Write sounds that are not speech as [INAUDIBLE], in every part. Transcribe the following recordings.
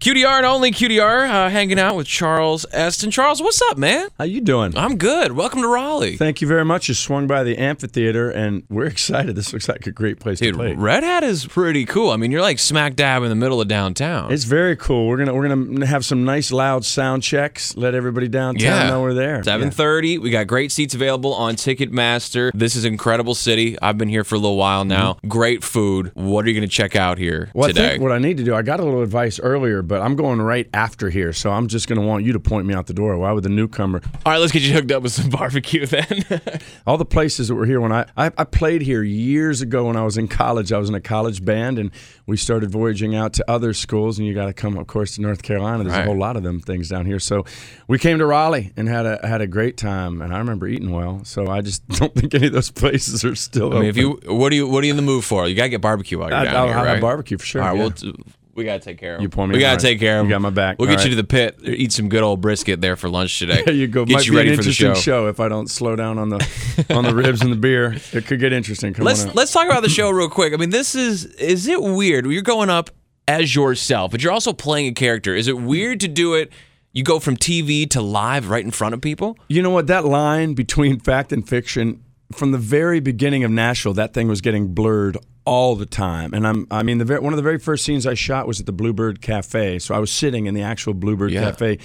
QDR and only QDR, uh, hanging out with Charles Esten. Charles, what's up, man? How you doing? I'm good. Welcome to Raleigh. Thank you very much. You swung by the amphitheater, and we're [LAUGHS] excited. This looks like a great place Dude, to play. Red Hat is pretty cool. I mean, you're like smack dab in the middle of downtown. It's very cool. We're gonna we're gonna have some nice loud sound checks. Let everybody downtown yeah. know we're there. 7:30. Yeah. We got great seats available on Ticketmaster. This is incredible city. I've been here for a little while now. Great food. What are you going to check out here Mm-hmm. Well, I today? think what I need to do, I got a little advice earlier, but I'm going right after here, so I'm just going to want you to point me out the door. Why would the newcomer? All right, let's get you hooked up with some [LAUGHS] barbecue then. [LAUGHS] All the places that were here when I, I I played here years ago when I was in college. I was in a college band, and we started voyaging out to other schools. And you got to come, of course, to North Carolina. There's Right. a whole lot of them things down here. So we came to Raleigh and had a had a great time. And I remember eating well. So I just [LAUGHS] don't think any of those places are still. I mean, if you what are you what are you in the mood for? You got to get barbecue while you're I, down I'll here, have right? barbecue for sure. All right, yeah. we'll we got to take care of 'em. You point me We got to take care of You 'em. got my back. We'll All get you to the pit. Eat some good old brisket there for lunch today. [LAUGHS] There you go. Get Might you be ready an for the interesting show. If I don't slow down on the on the ribs and the beer, it could get interesting. Come Let's on let's talk about the show real quick. I mean, this is is it weird? You're going up as yourself, but you're also playing a character. Is it weird to do it? You go from TV to live right in front of people. You know what? That line between fact and fiction, from the very beginning of Nashville, that thing was getting blurred all the time. And I'm, I mean, the very, one of the very first scenes I shot was at the Bluebird Cafe. So I was sitting in the actual Bluebird Yeah. Cafe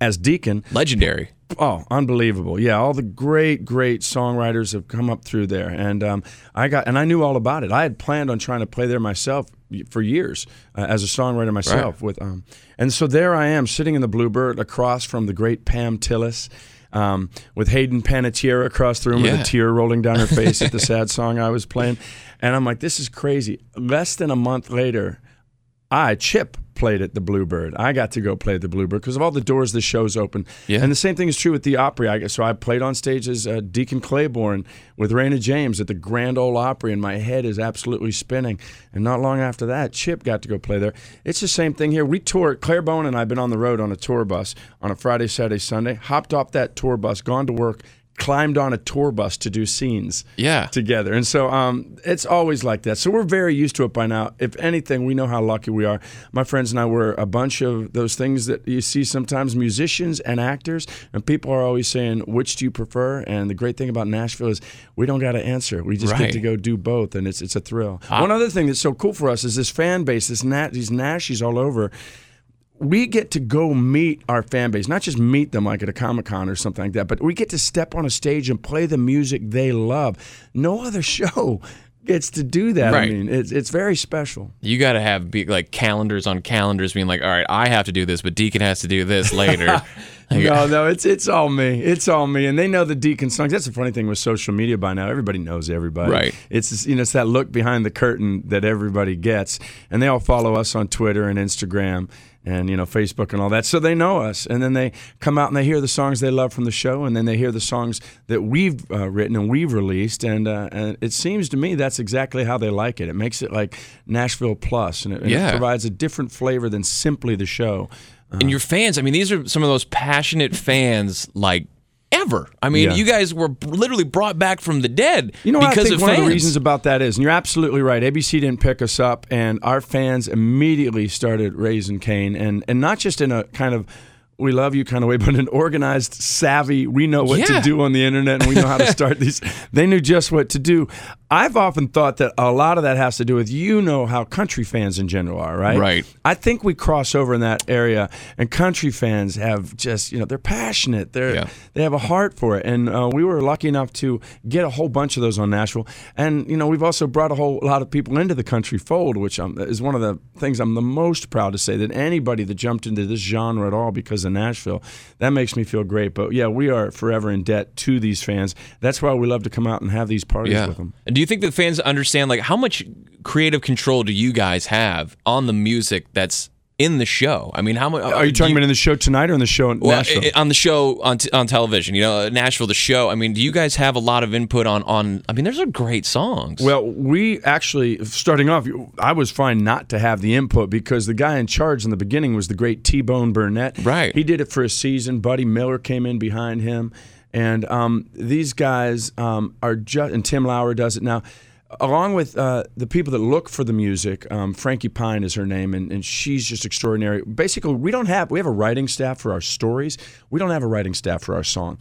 as Deacon. Legendary. Oh, unbelievable! Yeah, all the great, great songwriters have come up through there, and um, I got and I knew all about it. I had planned on trying to play there myself for years uh, as a songwriter myself. With um, and so there I am sitting in the Bluebird across from the great Pam Tillis. Um, with Hayden Panettiere across the room Yeah. with a tear rolling down her [LAUGHS] face at the sad song I was playing. And I'm like, this is crazy. Less than a month later, I, Chip, played at the Bluebird. I got to go play at the Bluebird because of all the doors the show's open. Yeah. And the same thing is true with the Opry. I guess so. I played on stage as uh, Deacon Claybourne with Rayna Jaymes at the Grand Ole Opry, and my head is absolutely spinning. And not long after that, Chip got to go play there. It's the same thing here. We tour. Clare Bowen and I've been on the road on a tour bus on a Friday, Saturday, Sunday. Hopped off that tour bus, gone to work. Climbed on a tour bus to do scenes Yeah. together. And so um, it's always like that. So we're very used to it by now. If anything, we know how lucky we are. My friends and I were a bunch of those things that you see sometimes musicians and actors, and people are always saying, which do you prefer? And the great thing about Nashville is we don't got to answer. We just Right. get to go do both, and it's, it's a thrill. One other thing that's so cool for us is this fan base, this nat- these Nashies all over we get to go meet our fan base, not just meet them like at a Comic Con or something like that, but we get to step on a stage and play the music they love. No other [LAUGHS] show gets to do that. Right. I mean, it's, it's very special. You got to have be, like calendars on calendars, being like, all right, I have to do this, but Deacon has to do this later. [LAUGHS] No, [LAUGHS] no, it's it's all me. It's all me, and they know the Deacon songs. That's the funny thing with social media by now. Everybody knows everybody. Right. It's you know it's that look behind the curtain that everybody gets, and they all follow us on Twitter and Instagram and you know Facebook and all that, so they know us. And then they come out and they hear the songs they love from the show, and then they hear the songs that we've uh, written and we've released, and uh, and it seems to me that's exactly how they like it. It makes it like Nashville Plus, and it, and it provides a different flavor than simply the show. And your fans, I mean, these are some of those passionate fans like ever. I mean, Yeah. you guys were literally brought back from the dead You know because I think of one fans. of the reasons about that is, and you're absolutely right. ABC didn't pick us up, and our fans immediately started raising Cain, and and not just in a kind of we love you kind of way, but an organized, savvy. We know what Yeah. to do on the internet, and we know how to start [LAUGHS] these. They knew just what to do. I've often thought that a lot of that has to do with you know how country fans in general are, right? Right. I think we cross over in that area, and country fans have just you know they're passionate. They're Yeah. they have a heart for it, and uh, we were lucky enough to get a whole bunch of those on Nashville. And you know we've also brought a whole lot of people into the country fold, which um, is one of the things I'm the most proud to say that anybody that jumped into this genre at all because of Nashville, that makes me feel great. But yeah, we are forever in debt to these fans. That's why we love to come out and have these parties Yeah. with them. And do you think the fans understand like how much creative control do you guys have on the music that's in the show? I mean, how much Are you talking about in the show tonight or in the show in well, Nashville? i- on the show on t- on television? You know, uh, Nashville, the show. I mean, do you guys have a lot of input on on? I mean, there's some great songs. Well, we actually, starting off, I was fine not to have the input because the guy in charge in the beginning was the great T Bone Burnett. Right. He did it for a season. Buddy Miller came in behind him. And um, these guys um, are just, and Tim Lauer does it now. along with uh, the people that look for the music, um, Frankie Pine is her name, and, and she's just extraordinary. Basically, we don't have we have a writing staff for our stories. We don't have a writing staff for our song.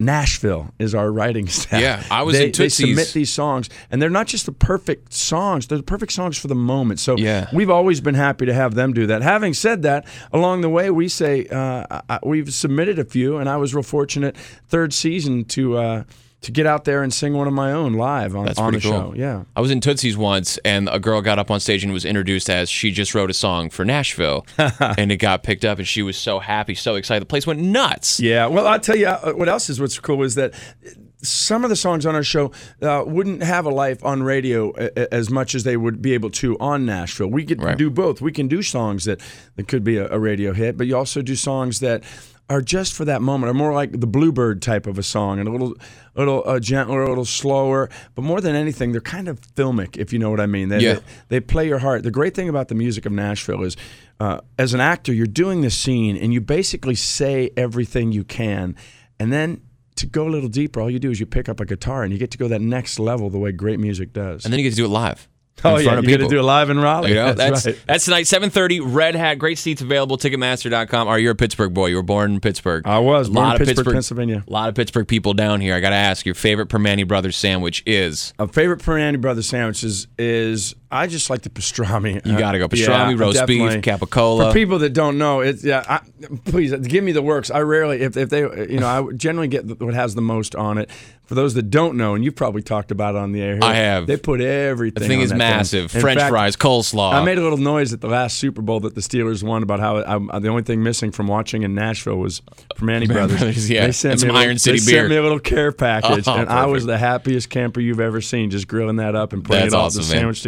Nashville is our writing staff. Yeah, I was they, in they submit these songs, and they're not just the perfect songs; they're the perfect songs for the moment. So Yeah. we've always been happy to have them do that. Having said that, along the way, we say uh, I- we've submitted a few, and I was real fortunate third season to uh, to get out there and sing one of my own live on, That's on the pretty show. Yeah. I was in Tootsie's once, and a girl got up on stage and was introduced as she just wrote a song for Nashville, [LAUGHS] and it got picked up, and she was so happy, so excited. The place went nuts. Yeah, well, I'll tell you uh, what else is what's cool is that some of the songs on our show uh, wouldn't have a life on radio a- a- as much as they would be able to on Nashville. We get to Right. do both. We can do songs that, that could be a, a radio hit, but you also do songs that are just for that moment, are more like the Bluebird type of a song, and a little, a little uh, gentler, a little slower. But more than anything, they're kind of filmic, if you know what I mean. They, Yeah. they, they play your heart. The great thing about the music of Nashville is, uh, as an actor, you're doing the scene and you basically say everything you can, and then to go a little deeper, all you do is you pick up a guitar and you get to go that next level the way great music does. And then you get to do it live. Oh in yeah, front of you got to people. do it live in Raleigh. You know, that's right. that's tonight, seven thirty. Red Hat, great seats available. Ticketmaster.com. Are you a Pittsburgh boy? You were born in Pittsburgh. I was A born lot in of Pittsburgh, Pennsylvania. A lot of Pittsburgh people down here. I got to ask, your favorite Primanti Brothers sandwich is? A favorite Primanti Brothers sandwiches is I just like the pastrami. You gotta go. [LAUGHS] Uh, Pastrami, roast beef, capicola. For people that don't know, it's yeah. I, please give me the works. I rarely, if, if they, you know, I generally get what has the most on it. For those that don't know, and you've probably talked about it on the air, here, I have. They put everything. The thing is massive. In French fact, fries, coleslaw. I made a little noise at the last Super Bowl that the Steelers won about how I, the only thing missing from watching in Nashville was Primanti Brothers. Brothers, yeah. they sent And me some a little- Iron City they beer. sent me a little care package, Oh, and I was the happiest camper you've ever seen, just grilling that up and putting That's it all awesome, the man. sandwich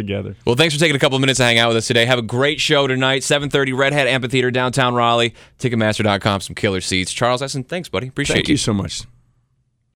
Well, thanks for taking a couple of minutes to hang out with us today. Have a great show tonight. 7:30 Red Hat Amphitheater downtown Raleigh. Ticketmaster.com. Some killer seats. Charles Esten, thanks, buddy. Appreciate it. Thank you so much.